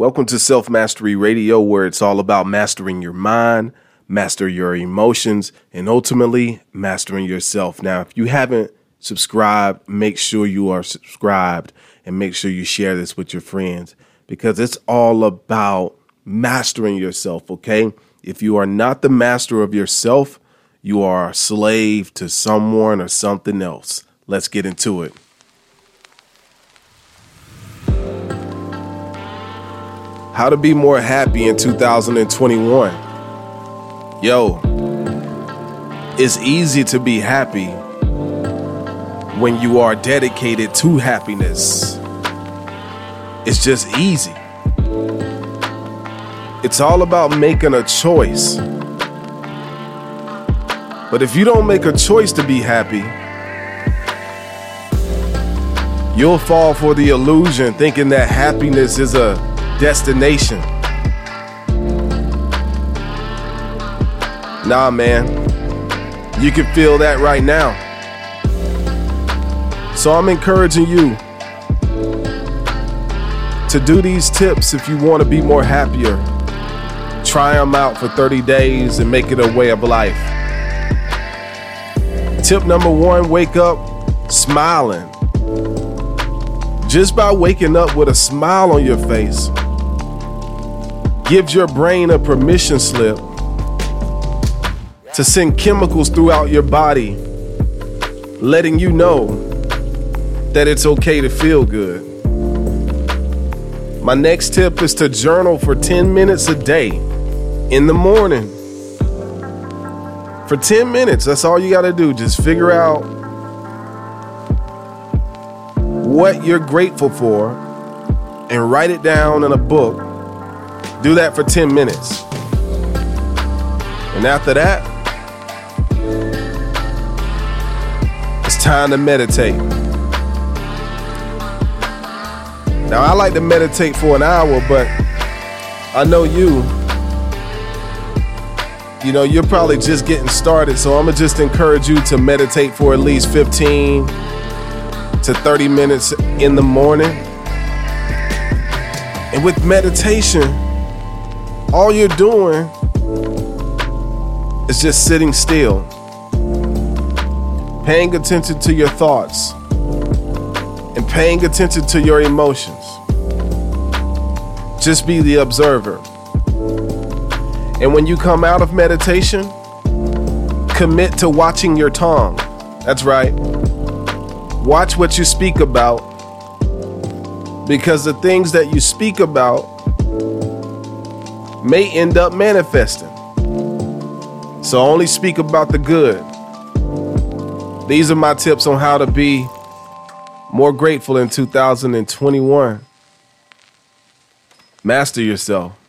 Welcome to Self Mastery Radio, where it's all about mastering your mind, master your emotions, and ultimately mastering yourself. Now, if you haven't subscribed, make sure you are subscribed and make sure you share this with your friends because it's all about mastering yourself, okay? If you are not the master of yourself, you are a slave to someone or something else. Let's get into it. How to be more happy in 2021. Yo, it's easy to be happy when you are dedicated to happiness. It's just easy. It's all about making a choice. But if you don't make a choice to be happy, you'll fall for the illusion thinking that happiness is a destination. Nah, man. You can feel that right now. So I'm encouraging you to do these tips if you want to be more happier. Try them out for 30 days and make it a way of life. Tip number one wake up smiling. Just by waking up with a smile on your face, gives your brain a permission slip to send chemicals throughout your body, letting you know that it's okay to feel good. My next tip is to journal for 10 minutes a day in the morning. For 10 minutes, that's all you got to do. Just figure out what you're grateful for and write it down in a book do that for 10 minutes. And after that, it's time to meditate. Now, I like to meditate for an hour, but I know you, you know, you're probably just getting started. So I'm going to just encourage you to meditate for at least 15 to 30 minutes in the morning. And with meditation, all you're doing is just sitting still, paying attention to your thoughts, and paying attention to your emotions. Just be the observer. And when you come out of meditation, commit to watching your tongue. That's right. Watch what you speak about because the things that you speak about may end up manifesting. So only speak about the good. These are my tips on how to be more grateful in 2021. Master yourself.